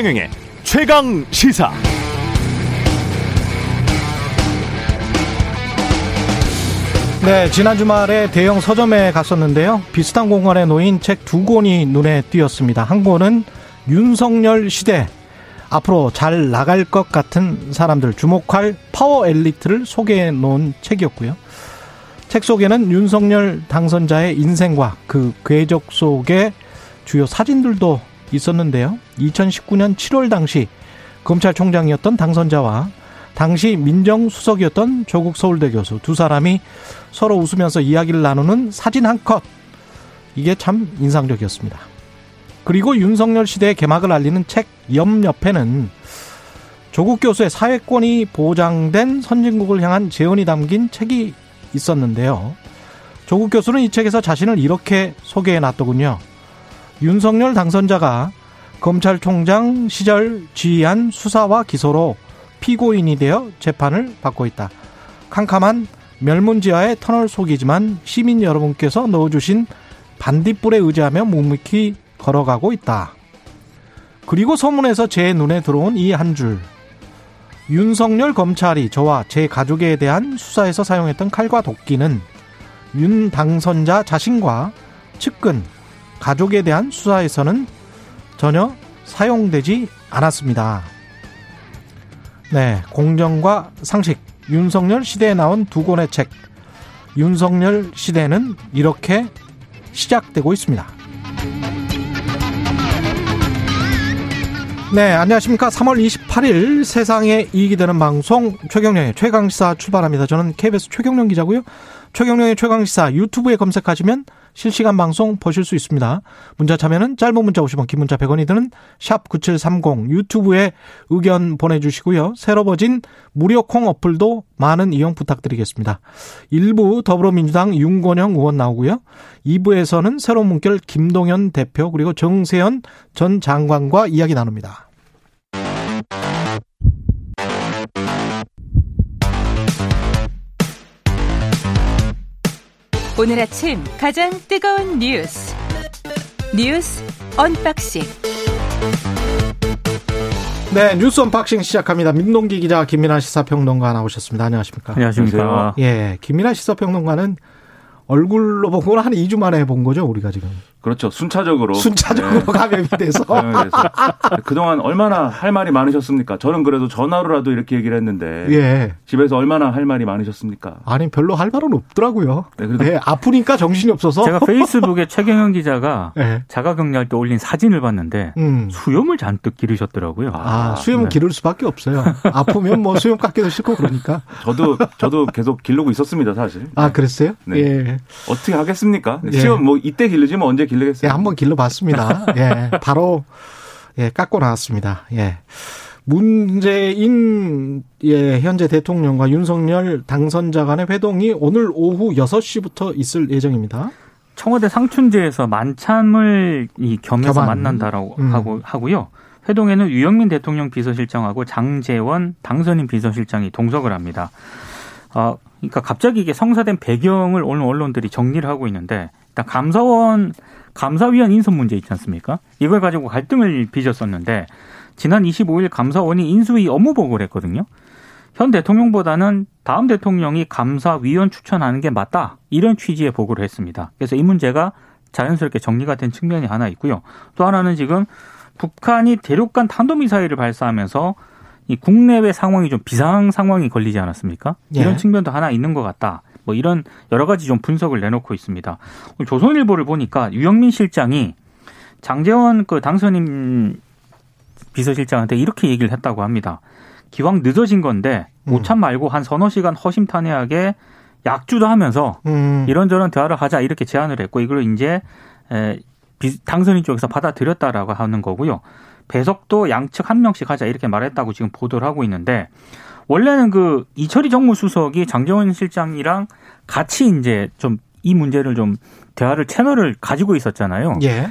최경영의 최강 시사. 네, 지난 주말에 대형 서점에 갔었는데요. 비슷한 공간에 놓인 책 두 권이 눈에 띄었습니다. 한 권은 윤석열 시대. 앞으로 잘 나갈 것 같은 사람들 주목할 파워 엘리트를 소개해 놓은 책이었고요. 책 속에는 윤석열 당선자의 인생과 그 궤적 속의 주요 사진들도 있었는데요. 2019년 7월 당시 검찰총장이었던 당선자와 당시 민정수석이었던 조국 서울대 교수 두 사람이 서로 웃으면서 이야기를 나누는 사진 한 컷. 이게 참 인상적이었습니다. 그리고 윤석열 시대의 개막을 알리는 책 옆 옆에는 조국 교수의 사회권이 보장된 선진국을 향한 재언이 담긴 책이 있었는데요. 조국 교수는 이 책에서 자신을 이렇게 소개해 놨더군요. 윤석열 당선자가 검찰총장 시절 지휘한 수사와 기소로 피고인이 되어 재판을 받고 있다. 캄캄한 멸문지하의 터널 속이지만 시민 여러분께서 넣어주신 반딧불에 의지하며 묵묵히 걸어가고 있다. 그리고 소문에서 제 눈에 들어온 이 한 줄. 윤석열 검찰이 저와 제 가족에 대한 수사에서 사용했던 칼과 도끼는 윤 당선자 자신과 측근, 가족에 대한 수사에서는 전혀 사용되지 않았습니다. 네, 공정과 상식, 윤석열 시대에 나온 두 권의 책, 윤석열 시대는 이렇게 시작되고 있습니다. 네, 안녕하십니까. 3월 28일 세상에 이익이 되는 방송 최경령의 최강시사 출발합니다. 저는 KBS 최경령 기자고요. 최경령의 최강시사 유튜브에 검색하시면 실시간 방송 보실 수 있습니다. 문자 참여는 짧은 문자 50원, 긴 문자 100원이 드는 샵 9730 유튜브에 의견 보내주시고요. 새로 버진 무료 콩 어플도 많은 이용 부탁드리겠습니다. 일부 더불어민주당 윤건영 의원 나오고요. 2부에서는 새로운 문결 김동연 대표 그리고 정세현 전 장관과 이야기 나눕니다. 오늘 아침 가장 뜨거운 뉴스 뉴스 unboxing 네, 뉴스 unboxing 시작합니다. 민동기 기자, 김민아 시사평론가 나오셨습니다. 안녕하십니까? 안녕하십니까? 예, 김민아 시사평론가는 얼굴로 본 거는 한 2주 만에 본 거죠, 우리가 지금. 그렇죠. 순차적으로. 순차적으로 네. 감염이 돼서. 감염이 돼서. 그동안 얼마나 할 말이 많으셨습니까? 저는 그래도 전화로라도 이렇게 얘기를 했는데. 예. 집에서 얼마나 할 말이 많으셨습니까? 아니, 별로 할 말은 없더라고요. 네, 그래도 예, 아프니까 정신이 없어서. 제가 페이스북에 최경영 기자가 예. 자가 격리할 때 올린 사진을 봤는데 음. 수염을 잔뜩 기르셨더라고요. 아, 수염은 네. 기를 수밖에 없어요. 아프면 뭐 수염 깎기도 싫고 그러니까. 저도, 저도 계속 기르고 있었습니다, 사실. 아, 그랬어요? 네. 예. 어떻게 하겠습니까? 예. 시험 뭐 이때 기르지면 언제 길르겠어요? 예, 한번 길러봤습니다. 예, 바로 예 깎고 나왔습니다. 예. 문재인 예, 현재 대통령과 윤석열 당선자 간의 회동이 오늘 오후 6시부터 있을 예정입니다. 청와대 상춘제에서 만찬을 이 겸해서 겸한. 만난다라고 음. 하고 하고요. 회동에는 유영민 대통령 비서실장하고 장재원 당선인 비서실장이 동석을 합니다. 어, 그러니까 갑자기 이게 성사된 배경을 오늘 언론들이 정리를 하고 있는데 일단 감사원 감사위원 인선 문제 있지 않습니까? 이걸 가지고 갈등을 빚었었는데 지난 25일 감사원이 인수위 업무 보고를 했거든요. 현 대통령보다는 다음 대통령이 감사위원 추천하는 게 맞다. 이런 취지의 보고를 했습니다. 그래서 이 문제가 자연스럽게 정리가 된 측면이 하나 있고요. 또 하나는 지금 북한이 대륙간 탄도미사일을 발사하면서 이 국내외 상황이 좀 비상 상황이 걸리지 않았습니까? 예. 이런 측면도 하나 있는 것 같다. 뭐 이런 여러 가지 좀 분석을 내놓고 있습니다. 조선일보를 보니까 유영민 실장이 장재원 그 당선인 비서실장한테 이렇게 얘기를 했다고 합니다. 기왕 늦어진 건데 음. 오찬 말고 한 서너 시간 허심탄회하게 약주도 하면서 음. 이런저런 대화를 하자 이렇게 제안을 했고 이걸 이제 에, 당선인 쪽에서 받아들였다라고 하는 거고요. 배석도 양측 한 명씩 하자 이렇게 말했다고 지금 보도를 하고 있는데 원래는 그 이철희 정무수석이 장정원 실장이랑 같이 이제 좀 이 문제를 좀 대화를 채널을 가지고 있었잖아요. 예.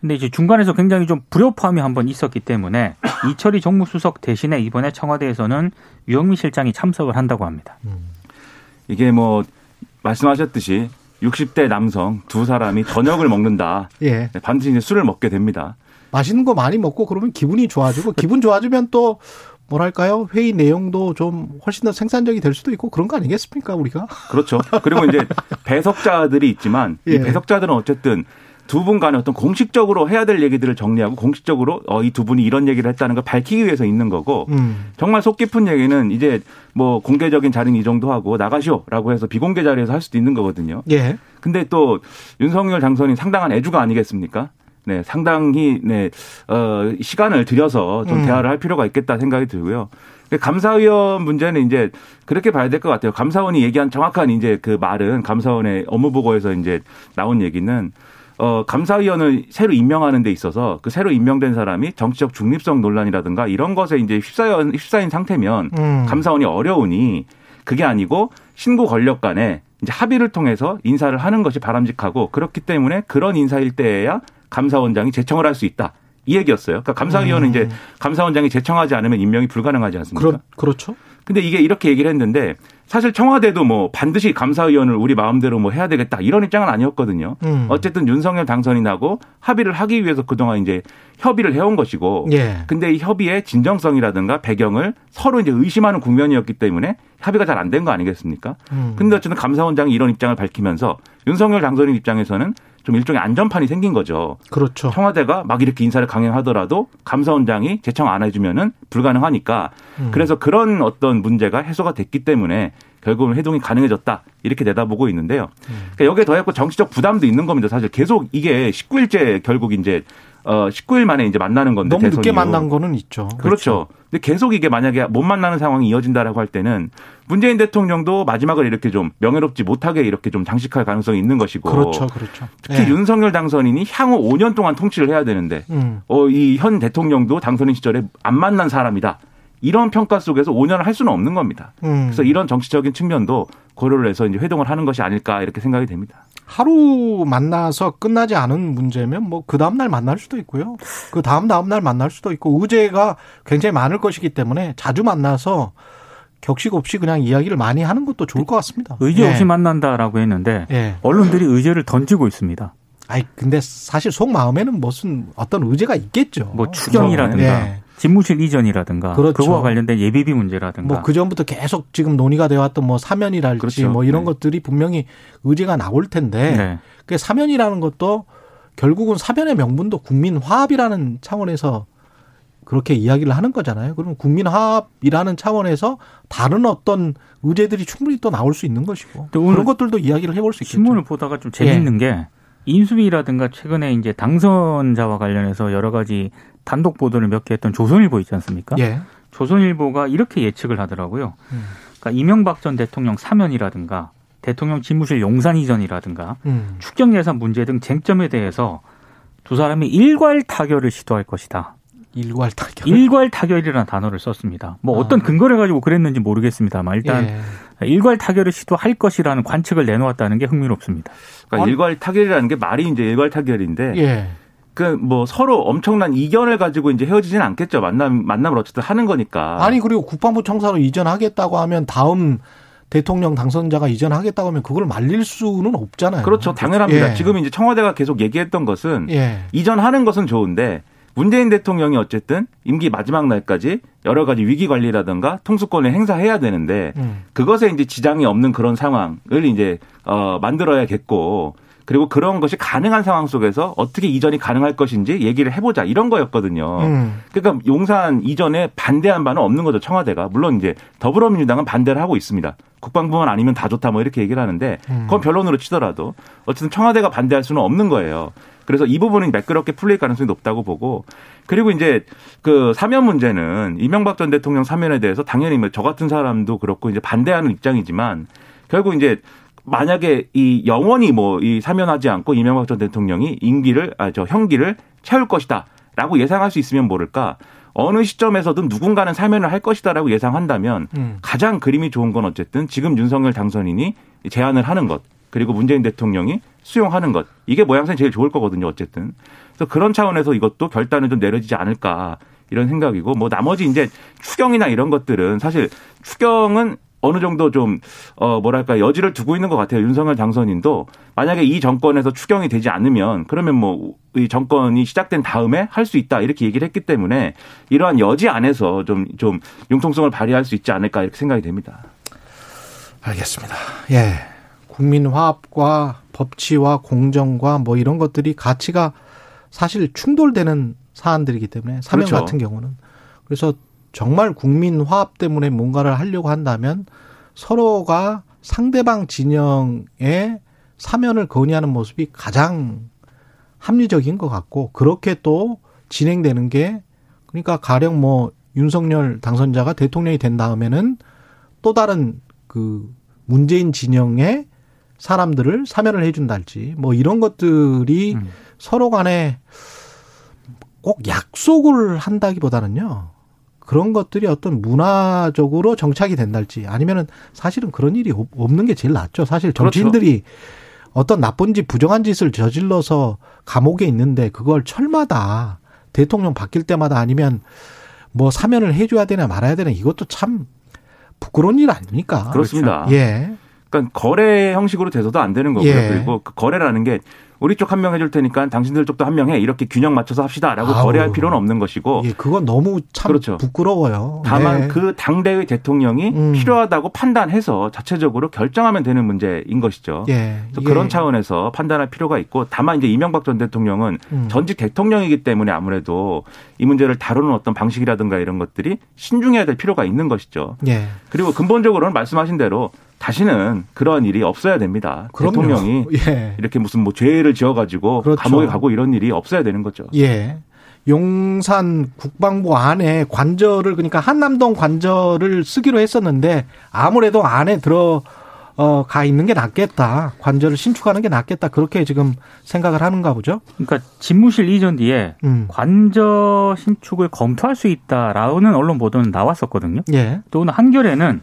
근데 이제 중간에서 굉장히 좀 불협화음이 한 번 있었기 때문에 이철희 정무수석 대신에 이번에 청와대에서는 유영민 실장이 참석을 한다고 합니다. 음. 이게 뭐 말씀하셨듯이 60대 남성 두 사람이 저녁을 먹는다. 예. 반드시 이제 술을 먹게 됩니다. 맛있는 거 많이 먹고 그러면 기분이 좋아지고 기분 좋아지면 또 뭐랄까요 회의 내용도 좀 훨씬 더 생산적이 될 수도 있고 그런 거 아니겠습니까 우리가? 그렇죠. 그리고 이제 배석자들이 있지만 예. 이 배석자들은 어쨌든 두 분 간에 어떤 공식적으로 해야 될 얘기들을 정리하고 공식적으로 어, 이 두 분이 이런 얘기를 했다는 걸 밝히기 위해서 있는 거고 음. 정말 속 깊은 얘기는 이제 뭐 공개적인 자리는 이 정도 하고 나가시오라고 해서 비공개 자리에서 할 수도 있는 거거든요. 예. 근데 또 윤석열 장선이 상당한 애주가 아니겠습니까? 네, 상당히 네, 어, 시간을 들여서 좀 음. 대화를 할 필요가 있겠다 생각이 들고요. 감사위원 문제는 이제 그렇게 봐야 될 것 같아요. 감사원이 얘기한 정확한 이제 그 말은 감사원의 업무 보고에서 이제 나온 얘기는 어, 감사위원을 새로 임명하는 데 있어서 그 새로 임명된 사람이 정치적 중립성 논란이라든가 이런 것에 이제 휩싸여, 휩싸인 상태면 음. 감사원이 어려우니 그게 아니고 신고 권력 간에 이제 합의를 통해서 인사를 하는 것이 바람직하고 그렇기 때문에 그런 인사일 때에야 감사원장이 제청을 할 수 있다. 이 얘기였어요. 그러니까 감사위원은 음. 이제 감사원장이 제청하지 않으면 임명이 불가능하지 않습니까? 그렇, 그렇죠. 근데 이게 이렇게 얘기를 했는데 사실 청와대도 뭐 반드시 감사위원을 우리 마음대로 뭐 해야 되겠다 이런 입장은 아니었거든요. 음. 어쨌든 윤석열 당선이 나고 합의를 하기 위해서 그동안 이제 협의를 해온 것이고 예. 근데 이 협의의 진정성이라든가 배경을 서로 이제 의심하는 국면이었기 때문에 합의가 잘 안 된 거 아니겠습니까? 음. 근데 어쨌든 감사원장이 이런 입장을 밝히면서 윤석열 당선인 입장에서는 좀 일종의 안전판이 생긴 거죠. 그렇죠. 청와대가 막 이렇게 인사를 강행하더라도 감사원장이 제청 안 해주면은 불가능하니까 음. 그래서 그런 어떤 문제가 해소가 됐기 때문에 결국은 회동이 가능해졌다 이렇게 내다보고 있는데요. 음. 그러니까 여기에 더했고 정치적 부담도 있는 겁니다. 사실 계속 이게 19일째 결국 이제 어 19일 만에 이제 만나는 건데 너무 늦게 만난 거는 있죠. 그렇죠. 그렇죠. 근데 계속 이게 만약에 못 만나는 상황이 이어진다라고 할 때는 문재인 대통령도 마지막을 이렇게 좀 명예롭지 못하게 이렇게 좀 장식할 가능성이 있는 것이고 그렇죠, 그렇죠. 특히 네. 윤석열 당선인이 향후 5년 동안 통치를 해야 되는데 음. 어 이 현 대통령도 당선인 시절에 안 만난 사람이다. 이런 평가 속에서 5년을 할 수는 없는 겁니다. 음. 그래서 이런 정치적인 측면도 고려를 해서 이제 회동을 하는 것이 아닐까 이렇게 생각이 됩니다. 하루 만나서 끝나지 않은 문제면 뭐 그 다음 날 만날 수도 있고요. 그 다음 다음 날 만날 수도 있고 의제가 굉장히 많을 것이기 때문에 자주 만나서 격식 없이 그냥 이야기를 많이 하는 것도 좋을 것 같습니다. 의제 없이 예. 만난다라고 했는데 예. 언론들이 의제를 던지고 있습니다. 아니 근데 사실 속 마음에는 무슨 어떤 의제가 있겠죠. 뭐 추경이라든가 예. 집무실 이전이라든가 그렇죠. 그거와 관련된 예비비 문제라든가 뭐 그전부터 계속 지금 논의가 되어 왔던 뭐 사면이랄지 그렇죠. 뭐 이런 네. 것들이 분명히 의제가 나올 텐데 네. 그 사면이라는 것도 결국은 사면의 명분도 국민 화합이라는 차원에서 그렇게 이야기를 하는 거잖아요. 그러면 국민 화합이라는 차원에서 다른 어떤 의제들이 충분히 또 나올 수 있는 것이고 그런 것들도 이야기를 해볼 수 있겠죠. 신문을 보다가 좀 재밌는 예. 게 인수위라든가 최근에 이제 당선자와 관련해서 여러 가지 단독 보도를 몇 개 했던 조선일보 있지 않습니까? 예. 조선일보가 이렇게 예측을 하더라고요. 음. 그러니까 이명박 전 대통령 사면이라든가 대통령 집무실 용산 이전이라든가 음. 축경 예산 문제 등 쟁점에 대해서 두 사람이 일괄 타결을 시도할 것이다. 일괄 타결. 일괄 타결이라는 단어를 썼습니다. 뭐 아. 어떤 근거를 가지고 그랬는지 모르겠습니다만 일단 예. 일괄 타결을 시도할 것이라는 관측을 내놓았다는 게 흥미롭습니다. 그러니까 일괄 타결이라는 게 말이 이제 일괄 타결인데 예. 그뭐 서로 엄청난 이견을 가지고 이제 헤어지진 않겠죠. 만남 만남을 어쨌든 하는 거니까. 아니 그리고 국방부 청사로 이전하겠다고 하면 다음 대통령 당선자가 이전하겠다고 하면 그걸 말릴 수는 없잖아요. 그렇죠. 당연합니다. 예. 지금 이제 청와대가 계속 얘기했던 것은 예. 이전하는 것은 좋은데 문재인 대통령이 어쨌든 임기 마지막 날까지 여러 가지 위기 관리라든가 통수권을 행사해야 되는데 음. 그것에 이제 지장이 없는 그런 상황을 이제 어 만들어야겠고 그리고 그런 것이 가능한 상황 속에서 어떻게 이전이 가능할 것인지 얘기를 해보자 이런 거였거든요. 음. 그러니까 용산 이전에 반대한 바는 없는 거죠 청와대가 물론 이제 더불어민주당은 반대를 하고 있습니다. 국방부만 아니면 다 좋다 뭐 이렇게 얘기를 하는데 음. 그건 변론으로 치더라도 어쨌든 청와대가 반대할 수는 없는 거예요. 그래서 이 부분은 매끄럽게 풀릴 가능성이 높다고 보고 그리고 이제 그 사면 문제는 이명박 전 대통령 사면에 대해서 당연히 뭐저 같은 사람도 그렇고 이제 반대하는 입장이지만 결국 이제 만약에 이 영원히 뭐 이 사면하지 않고 이명박 전 대통령이 임기를 아 저 형기를 채울 것이다라고 예상할 수 있으면 모를까? 어느 시점에서든 누군가는 사면을 할 것이다라고 예상한다면 음. 가장 그림이 좋은 건 어쨌든 지금 윤석열 당선인이 제안을 하는 것 그리고 문재인 대통령이 수용하는 것. 이게 모양새는 제일 좋을 거거든요 어쨌든. 그래서 그런 차원에서 이것도 결단을 좀 내려지지 않을까 이런 생각이고 뭐 나머지 이제 추경이나 이런 것들은 사실 추경은 어느 정도 좀, 어, 뭐랄까, 여지를 두고 있는 것 같아요. 윤석열 당선인도. 만약에 이 정권에서 추경이 되지 않으면, 그러면 뭐, 이 정권이 시작된 다음에 할 수 있다. 이렇게 얘기를 했기 때문에, 이러한 여지 안에서 좀, 좀, 융통성을 발휘할 수 있지 않을까, 이렇게 생각이 됩니다. 알겠습니다. 예. 국민 화합과 법치와 공정과 뭐 이런 것들이 가치가 사실 충돌되는 사안들이기 때문에 사명 그렇죠. 같은 경우는 그래서 정말 국민 화합 때문에 뭔가를 하려고 한다면 서로가 상대방 진영의 사면을 건의하는 모습이 가장 합리적인 것 같고 그렇게 또 진행되는 게 그러니까 가령 뭐 윤석열 당선자가 대통령이 된 다음에는 또 다른 그 문재인 진영의 사람들을 사면을 해준달지 뭐 이런 것들이 음. 서로 간에 꼭 약속을 한다기보다는요. 그런 것들이 어떤 문화적으로 정착이 된달지 아니면은 사실은 그런 일이 없는 게 제일 낫죠. 사실 그렇죠. 정치인들이 그렇죠. 어떤 나쁜 짓, 부정한 짓을 저질러서 감옥에 있는데 그걸 철마다 대통령 바뀔 때마다 아니면 뭐 사면을 해줘야 되나 말아야 되나 이것도 참 부끄러운 일 아닙니까? 그렇습니다. 예. 그러니까 거래 형식으로 돼서도 안 되는 거고요. 예. 그리고 그 거래라는 게 우리 쪽 한 명 해줄 테니까 당신들 쪽도 한 명 해. 이렇게 균형 맞춰서 합시다라고 아우. 거래할 필요는 없는 것이고. 예, 그건 너무 참 그렇죠. 부끄러워요. 다만 네. 그 당대의 대통령이 음. 필요하다고 판단해서 자체적으로 결정하면 되는 문제인 것이죠. 예. 그래서 예. 그런 차원에서 판단할 필요가 있고 다만 이제 이명박 전 대통령은 음. 전직 대통령이기 때문에 아무래도 이 문제를 다루는 어떤 방식이라든가 이런 것들이 신중해야 될 필요가 있는 것이죠. 예. 그리고 근본적으로는 말씀하신 대로 다시는 그러한 일이 없어야 됩니다. 그럼요. 대통령이 예. 이렇게 무슨 뭐 죄를 지어가지고 그렇죠. 감옥에 가고 이런 일이 없어야 되는 거죠. 예. 용산 국방부 안에 관절을 그러니까 한남동 관절을 쓰기로 했었는데 아무래도 안에 들어 어, 가 있는 게 낫겠다. 관절을 신축하는 게 낫겠다. 그렇게 지금 생각을 하는가 보죠. 그러니까 집무실 이전 뒤에 음. 관절 신축을 검토할 수 있다라는 언론 보도는 나왔었거든요. 예. 또 오늘 한겨레는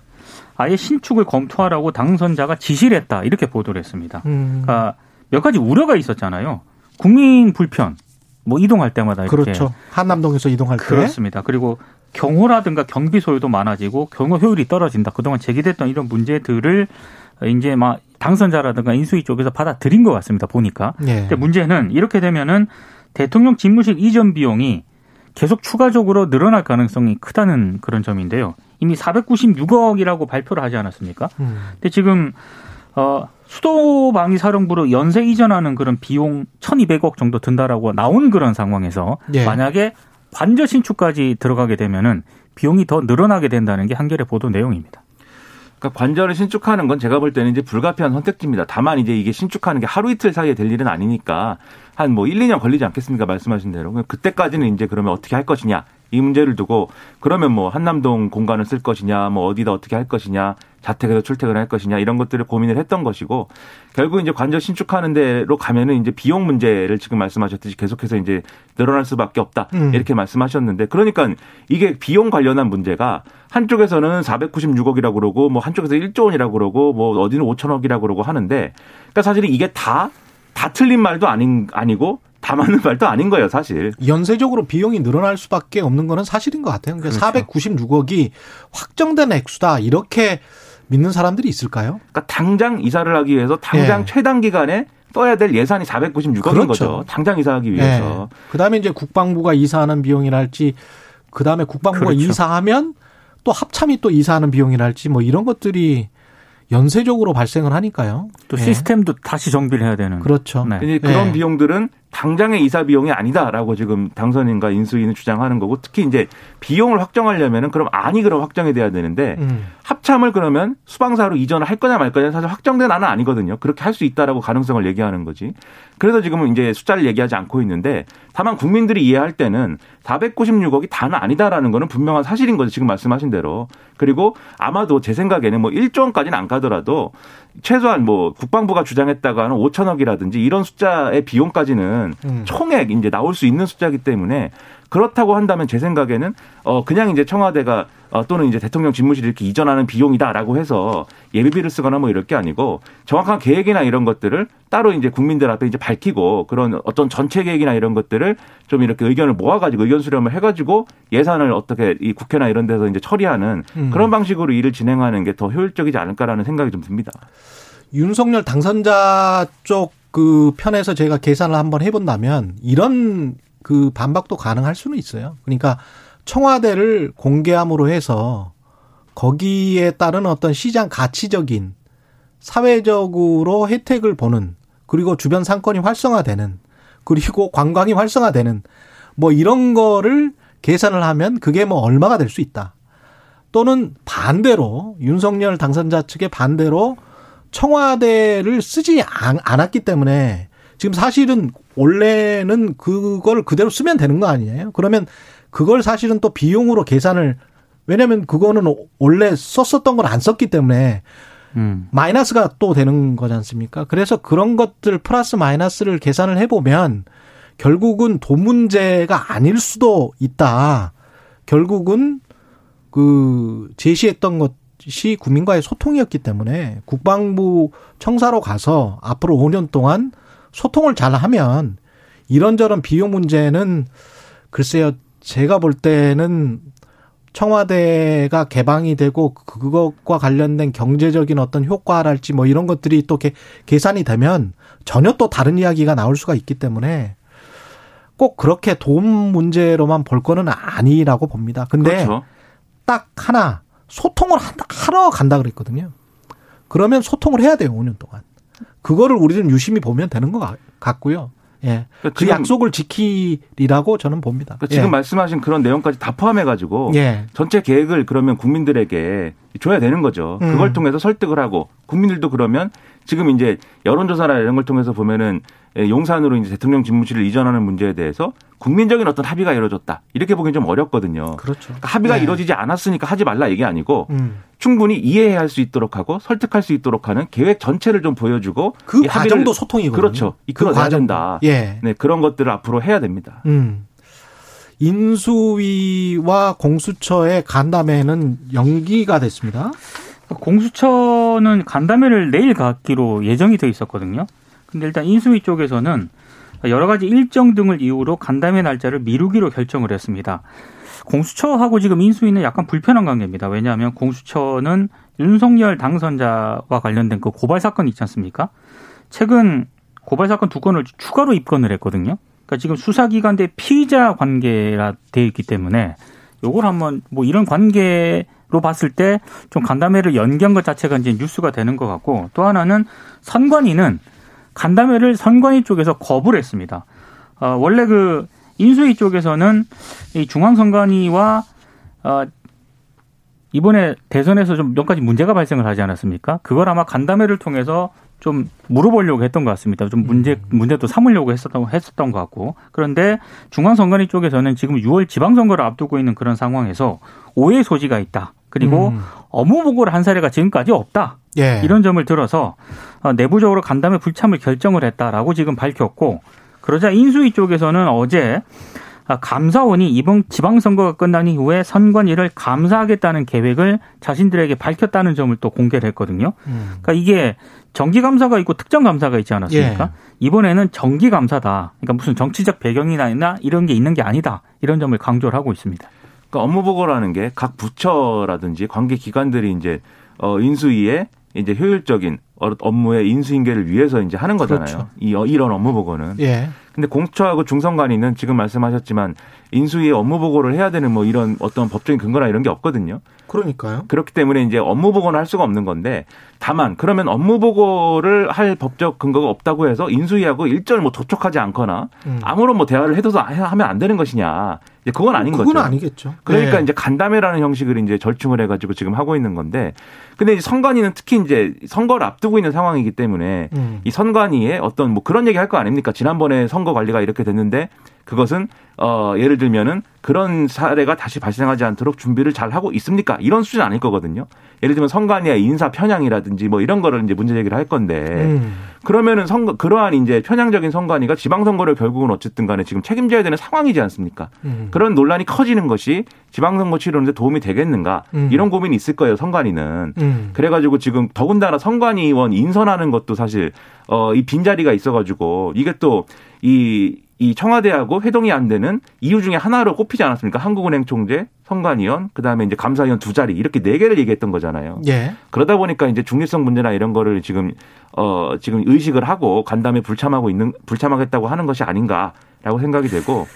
아예 신축을 검토하라고 당선자가 지시를 했다 이렇게 보도를 했습니다. 음. 그러니까 몇 가지 우려가 있었잖아요. 국민 불편, 뭐 이동할 때마다 이렇게 그렇죠. 한남동에서 이동할 때 그렇습니다. 그리고 경호라든가 경비 소요도 많아지고 경호 효율이 떨어진다. 그동안 제기됐던 이런 문제들을 이제 막 당선자라든가 인수위 쪽에서 받아들인 것 같습니다. 보니까. 예. 근데 문제는 이렇게 되면은 대통령 집무실 이전 비용이 계속 추가적으로 늘어날 가능성이 크다는 그런 점인데요. 이미 496억이라고 발표를 하지 않았습니까? 음. 근데 지금 어 수도방위 사령부로 연쇄 이전하는 그런 비용 1,200억 정도 든다라고 나온 그런 상황에서 예. 만약에 관저 신축까지 들어가게 되면은 비용이 더 늘어나게 된다는 게 한겨레 보도 내용입니다. 그러니까 관절을 신축하는 건 제가 볼 때는 이제 불가피한 선택지입니다. 다만 이제 이게 신축하는 게 하루 이틀 사이에 될 일은 아니니까 한 뭐 1, 2년 걸리지 않겠습니까? 말씀하신 대로. 그때까지는 이제 그러면 어떻게 할 것이냐. 이 문제를 두고 그러면 뭐 한남동 공간을 쓸 것이냐, 뭐 어디다 어떻게 할 것이냐, 자택에서 출퇴근을 할 것이냐 이런 것들을 고민을 했던 것이고 결국 이제 관절 신축하는 데로 가면은 이제 비용 문제를 지금 말씀하셨듯이 계속해서 이제 늘어날 수밖에 없다 음. 이렇게 말씀하셨는데 그러니까 이게 비용 관련한 문제가 한쪽에서는 496억이라고 그러고 뭐 한쪽에서 1조 원이라고 그러고 뭐 어디는 5천억이라고 그러고 하는데 그러니까 사실은 이게 다다 틀린 말도 아닌 아니고 다 맞는 말도 아닌 거예요, 사실. 연쇄적으로 비용이 늘어날 수밖에 없는 거는 사실인 것 같아요. 그러니까 그렇죠. 496억이 확정된 액수다 이렇게 믿는 사람들이 있을까요? 그러니까 당장 이사를 하기 위해서 당장 예. 최단 기간에 써야 될 예산이 496억인 그렇죠. 거죠. 당장 이사하기 위해서. 예. 그다음에 이제 국방부가 이사하는 비용이랄지 그다음에 국방부가 그렇죠. 이사하면 또 합참이 또 이사하는 비용이랄지 뭐 이런 것들이 연쇄적으로 발생을 하니까요. 또 시스템도 네. 다시 정비를 해야 되는. 그렇죠. 네. 그런 네. 비용들은 당장의 이사 비용이 아니다라고 지금 당선인과 인수인은 주장하는 거고 특히 이제 비용을 확정하려면은 그럼 아니 그럼 확정이 돼야 되는데 음. 합참을 그러면 수방사로 이전을 할 거냐 말 거냐 사실 확정된 안은 아니거든요. 그렇게 할 수 있다라고 가능성을 얘기하는 거지. 그래서 지금은 이제 숫자를 얘기하지 않고 있는데 다만 국민들이 이해할 때는 496억이 다는 아니다라는 거는 분명한 사실인 거죠. 지금 말씀하신 대로. 그리고 아마도 제 생각에는 뭐 1조 원까지는 안 가더라도 최소한 뭐 국방부가 주장했다가 하는 5천억이라든지 이런 숫자의 비용까지는 음. 총액 이제 나올 수 있는 숫자이기 때문에 그렇다고 한다면 제 생각에는 어 그냥 이제 청와대가 어, 또는 이제 대통령 집무실 이렇게 이전하는 비용이다라고 해서 예비비를 쓰거나 뭐 이럴 게 아니고 정확한 계획이나 이런 것들을 따로 이제 국민들 앞에 이제 밝히고 그런 어떤 전체 계획이나 이런 것들을 좀 이렇게 의견을 모아가지고 의견 수렴을 해가지고 예산을 어떻게 이 국회나 이런 데서 이제 처리하는 음. 그런 방식으로 일을 진행하는 게 더 효율적이지 않을까라는 생각이 좀 듭니다. 윤석열 당선자 쪽 그 편에서 제가 계산을 한번 해본다면 이런 그 반박도 가능할 수는 있어요. 그러니까 청와대를 공개함으로 해서 거기에 따른 어떤 시장 가치적인 사회적으로 혜택을 보는 그리고 주변 상권이 활성화되는 그리고 관광이 활성화되는 뭐 이런 거를 계산을 하면 그게 뭐 얼마가 될 수 있다. 또는 반대로 윤석열 당선자 측의 반대로 청와대를 쓰지 않았기 때문에 지금 사실은 원래는 그걸 그대로 쓰면 되는 거 아니에요? 그러면 그걸 사실은 또 비용으로 계산을 왜냐면 그거는 원래 썼었던 걸 안 썼기 때문에 음. 마이너스가 또 되는 거지 않습니까? 그래서 그런 것들 플러스 마이너스를 계산을 해보면 결국은 돈 문제가 아닐 수도 있다. 결국은 그 제시했던 것이 국민과의 소통이었기 때문에 국방부 청사로 가서 앞으로 5년 동안 소통을 잘 하면 이런저런 비용 문제는 글쎄요, 제가 볼 때는 청와대가 개방이 되고 그것과 관련된 경제적인 어떤 효과랄지 뭐 이런 것들이 또 계산이 되면 전혀 또 다른 이야기가 나올 수가 있기 때문에 꼭 그렇게 돈 문제로만 볼 거는 아니라고 봅니다. 근데 그렇죠. 딱 하나 소통을 하러 간다 그랬거든요. 그러면 소통을 해야 돼요, 5년 동안. 그거를 우리는 유심히 보면 되는 것 같고요. 예. 그러니까 그 약속을 지키리라고 저는 봅니다. 그러니까 지금 예. 말씀하신 그런 내용까지 다 포함해 가지고 예. 전체 계획을 그러면 국민들에게 줘야 되는 거죠. 음. 그걸 통해서 설득을 하고 국민들도 그러면 지금 이제 여론조사나 이런 걸 통해서 보면은 예, 용산으로 이제 대통령 집무실을 이전하는 문제에 대해서 국민적인 어떤 합의가 이루어졌다. 이렇게 보기엔 좀 어렵거든요. 그렇죠. 그러니까 합의가 네. 이루어지지 않았으니까 하지 말라 이게 아니고 음. 충분히 이해할 수 있도록 하고 설득할 수 있도록 하는 계획 전체를 좀 보여주고 그 과정도 소통이거든요. 그렇죠. 이끌어내야 된다. 예. 네, 그런 것들을 앞으로 해야 됩니다. 음. 인수위와 공수처의 간담회는 연기가 됐습니다. 공수처는 간담회를 내일 갖기로 예정이 돼 있었거든요. 근데 일단 인수위 쪽에서는 여러 가지 일정 등을 이유로 간담회 날짜를 미루기로 결정을 했습니다. 공수처하고 지금 인수위는 약간 불편한 관계입니다. 왜냐하면 공수처는 윤석열 당선자와 관련된 그 고발 사건 있지 않습니까? 최근 고발 사건 두 건을 추가로 입건을 했거든요. 그러니까 지금 수사기관 대 피의자 관계라 돼 있기 때문에 요걸 한번 뭐 이런 관계로 봤을 때 좀 간담회를 연기한 것 자체가 이제 뉴스가 되는 것 같고 또 하나는 선관위는 간담회를 선관위 쪽에서 거부를 했습니다. 어, 원래 그 인수위 쪽에서는 이 중앙선관위와 어, 이번에 대선에서 좀 몇 가지 문제가 발생을 하지 않았습니까? 그걸 아마 간담회를 통해서 좀 물어보려고 했던 것 같습니다. 좀 문제 음. 문제도 삼으려고 했었던 했었던 것 같고 그런데 중앙선관위 쪽에서는 지금 6월 지방선거를 앞두고 있는 그런 상황에서 오해 소지가 있다. 그리고 음. 업무 보고를 한 사례가 지금까지 없다. 예. 이런 점을 들어서 어, 내부적으로 간담회 불참을 결정을 했다라고 지금 밝혔고 그러자 인수위 쪽에서는 어제 아, 감사원이 이번 지방선거가 끝난 이후에 선관위를 감사하겠다는 계획을 자신들에게 밝혔다는 점을 또 공개를 했거든요. 음. 그러니까 이게 정기 감사가 있고 특정 감사가 있지 않았습니까? 예. 이번에는 정기 감사다. 그러니까 무슨 정치적 배경이나 이런 게 있는 게 아니다. 이런 점을 강조를 하고 있습니다. 그러니까 업무 보고라는 게 각 부처라든지 관계 기관들이 이제 어 인수위에 이제 효율적인 업무의 인수인계를 위해서 이제 하는 거잖아요. 그렇죠. 이 이런 업무 보고는. 예. 근데 공처하고 중선관위는 지금 말씀하셨지만 인수위에 업무 보고를 해야 되는 뭐 이런 어떤 법적인 근거나 이런 게 없거든요. 그러니까요. 그렇기 때문에 이제 업무 보고는 할 수가 없는 건데 다만 그러면 업무 보고를 할 법적 근거가 없다고 해서 인수위하고 일절 뭐 도촉하지 않거나 음. 아무런 뭐 대화를 해도 하면 안 되는 것이냐. 이제 그건 아닌 그건 거죠. 그건 아니겠죠. 그러니까 네. 이제 간담회라는 형식을 이제 절충을 해가지고 지금 하고 있는 건데, 근데 이제 선관위는 특히 이제 선거를 앞두고 있는 상황이기 때문에 음. 이 선관위에 어떤 뭐 그런 얘기 할 거 아닙니까? 지난번에 선거 관리가 이렇게 됐는데 그것은 어 예를 들면은 그런 사례가 다시 발생하지 않도록 준비를 잘 하고 있습니까? 이런 수준 아닐 거거든요. 예를 들면 선관위의 인사 편향이라든지 뭐 이런 거를 이제 문제 제기를 할 건데 음. 그러면은 선거 그러한 이제 편향적인 선관위가 지방선거를 결국은 어쨌든 간에 지금 책임져야 되는 상황이지 않습니까? 음. 그런 논란이 커지는 것이 지방선거 치르는데 도움이 되겠는가 음. 이런 고민이 있을 거예요 선관위는. 음. 그래가지고 지금 더군다나 선관위원 인선하는 것도 사실 어 이 빈자리가 있어가지고 이게 또 이 이 청와대하고 회동이 안 되는 이유 중에 하나로 꼽히지 않았습니까? 한국은행 총재, 선관위원, 그다음에 이제 감사위원 두 자리 이렇게 네 개를 얘기했던 거잖아요. 예. 그러다 보니까 이제 중립성 문제나 이런 거를 지금 어 지금 의식을 하고 간담회 불참하고 있는 불참하겠다고 하는 것이 아닌가라고 생각이 되고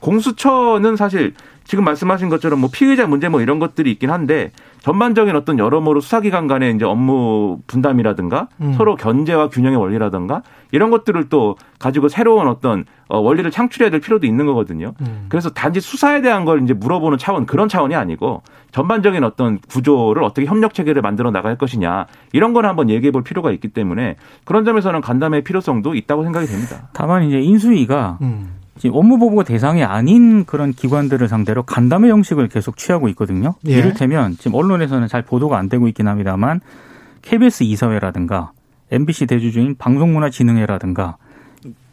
공수처는 사실 지금 말씀하신 것처럼 뭐 피의자 문제 뭐 이런 것들이 있긴 한데 전반적인 어떤 여러모로 수사기관 간의 이제 업무 분담이라든가 음. 서로 견제와 균형의 원리라든가 이런 것들을 또 가지고 새로운 어떤 어, 원리를 창출해야 될 필요도 있는 거거든요. 음. 그래서 단지 수사에 대한 걸 이제 물어보는 차원 그런 차원이 아니고 전반적인 어떤 구조를 어떻게 협력 체계를 만들어 나갈 것이냐 이런 걸 한번 얘기해 볼 필요가 있기 때문에 그런 점에서는 간담회 필요성도 있다고 생각이 됩니다. 다만 이제 인수위가 음. 지금 업무보고 대상이 아닌 그런 기관들을 상대로 간담회 형식을 계속 취하고 있거든요. 예. 이를테면 지금 언론에서는 잘 보도가 안 되고 있긴 합니다만 KBS 이사회라든가 MBC 대주주인 방송문화진흥회라든가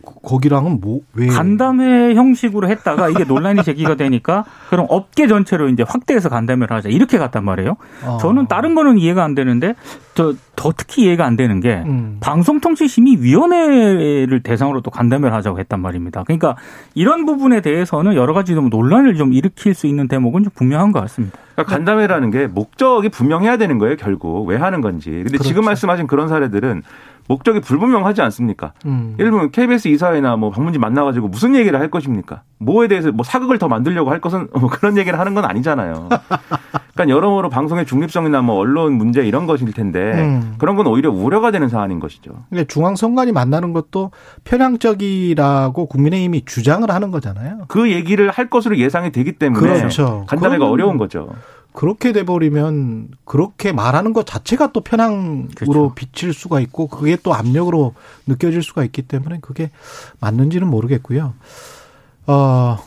거기랑은 뭐 왜? 간담회 형식으로 했다가 이게 논란이 제기가 되니까 그럼 업계 전체로 이제 확대해서 간담회를 하자 이렇게 갔단 말이에요. 아. 저는 다른 거는 이해가 안 되는데 저 더 특히 이해가 안 되는 게 음. 방송통신심의위원회를 대상으로 또 간담회를 하자고 했단 말입니다. 그러니까 이런 부분에 대해서는 여러 가지 좀 논란을 좀 일으킬 수 있는 대목은 좀 분명한 것 같습니다. 그러니까 간담회라는 게 목적이 분명해야 되는 거예요, 결국 왜 하는 건지. 근데 그렇죠. 지금 말씀하신 그런 사례들은 목적이 불분명하지 않습니까? 음. 예를 들면 KBS 이사회나 뭐 방문진 만나가지고 무슨 얘기를 할 것입니까? 뭐에 대해서 뭐 사극을 더 만들려고 할 것은 뭐 그런 얘기를 하는 건 아니잖아요. 그러니까 여러모로 방송의 중립성이나 뭐 언론 문제 이런 것일 텐데 음. 그런 건 오히려 우려가 되는 사안인 것이죠. 근데 중앙선관위 만나는 것도 편향적이라고 국민의힘이 주장을 하는 거잖아요. 그 얘기를 할 것으로 예상이 되기 때문에 그렇죠. 간담회가 어려운 거죠. 그렇게 돼버리면 그렇게 말하는 것 자체가 또 편향으로 그렇죠. 비칠 수가 있고 그게 또 압력으로 느껴질 수가 있기 때문에 그게 맞는지는 모르겠고요. 어,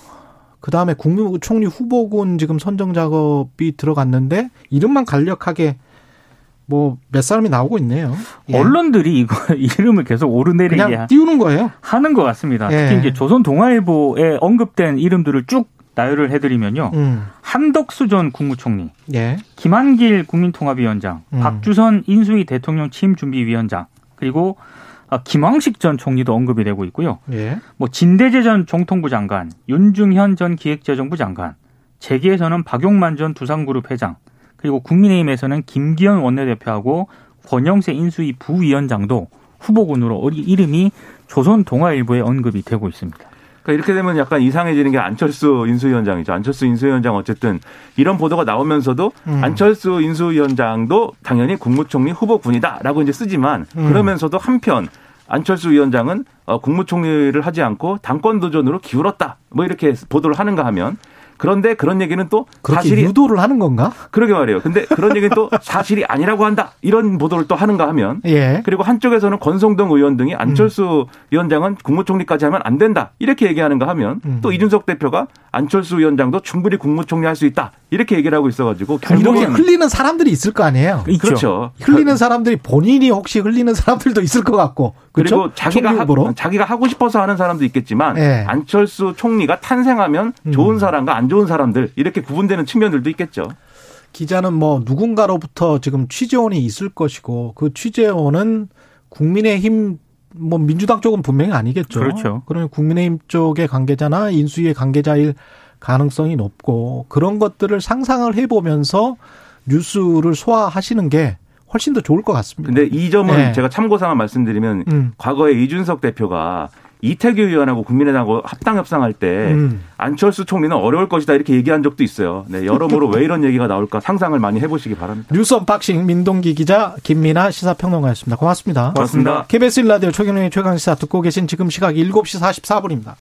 그 다음에 국무총리 후보군 지금 선정 작업이 들어갔는데 이름만 간략하게 뭐 몇 사람이 나오고 있네요. 예. 언론들이 이거 이름을 계속 오르내리게 띄우는 거예요. 하는 것 같습니다. 예. 특히 이제 조선 동아일보에 언급된 이름들을 쭉 나열을 해드리면요. 음. 한덕수 전 국무총리, 예. 김한길 국민통합위원장, 음. 박주선 인수위 대통령 취임준비위원장, 그리고 아, 김황식 전 총리도 언급이 되고 있고요. 예. 뭐 진대재 전 정통부 장관, 윤중현 전 기획재정부 장관, 재계에서는 박용만 전 두산그룹 회장, 그리고 국민의힘에서는 김기현 원내대표하고 권영세 인수위 부위원장도 후보군으로 이름이 조선 동아일보에 언급이 되고 있습니다. 그러니까 이렇게 되면 약간 이상해지는 게 안철수 인수위원장이죠. 안철수 인수위원장 어쨌든 이런 보도가 나오면서도 음. 안철수 인수위원장도 당연히 국무총리 후보군이다라고 이제 쓰지만 음. 그러면서도 한편 안철수 위원장은 어, 국무총리를 하지 않고 당권 도전으로 기울었다. 뭐 이렇게 보도를 하는가 하면 그런데 그런 얘기는 또 사실이 유도를 하는 건가? 그러게 말이에요. 근데 그런 얘기는 또 사실이 아니라고 한다. 이런 보도를 또 하는가 하면 예. 그리고 한쪽에서는 권성동 의원 등이 안철수 음. 위원장은 국무총리까지 하면 안 된다. 이렇게 얘기하는가 하면 음. 또 이준석 대표가 안철수 위원장도 충분히 국무총리 할 수 있다. 이렇게 얘기를 하고 있어가지고 이렇게 흘리는 사람들이 있을 거 아니에요. 있죠. 그렇죠. 흘리는 사람들이 본인이 혹시 흘리는 사람들도 있을 것 같고. 그렇죠? 그리고 자기가 하, 자기가 하고 싶어서 하는 사람도 있겠지만 예. 안철수 총리가 탄생하면 음. 좋은 사람과 안 좋은 사람들 이렇게 구분되는 측면들도 있겠죠. 기자는 뭐 누군가로부터 지금 취재원이 있을 것이고 그 취재원은 국민의힘 뭐 민주당 쪽은 분명히 아니겠죠. 그렇죠. 그러면 국민의힘 쪽의 관계자나 인수위의 관계자일 가능성이 높고 그런 것들을 상상을 해보면서 뉴스를 소화하시는 게 훨씬 더 좋을 것 같습니다. 근데 이 점은 네. 제가 참고사항 말씀드리면 음. 과거에 이준석 대표가 이태규 의원하고 국민의당하고 합당 협상할 때 음. 안철수 총리는 어려울 것이다 이렇게 얘기한 적도 있어요. 네, 여러모로 왜 이런 얘기가 나올까 상상을 많이 해보시기 바랍니다. 뉴스 unboxing 민동기 기자 김민아 시사평론가였습니다. 고맙습니다. 고맙습니다. KBS 일라디오 최경영의 최강시사 듣고 계신 지금 시각 7시 44분입니다.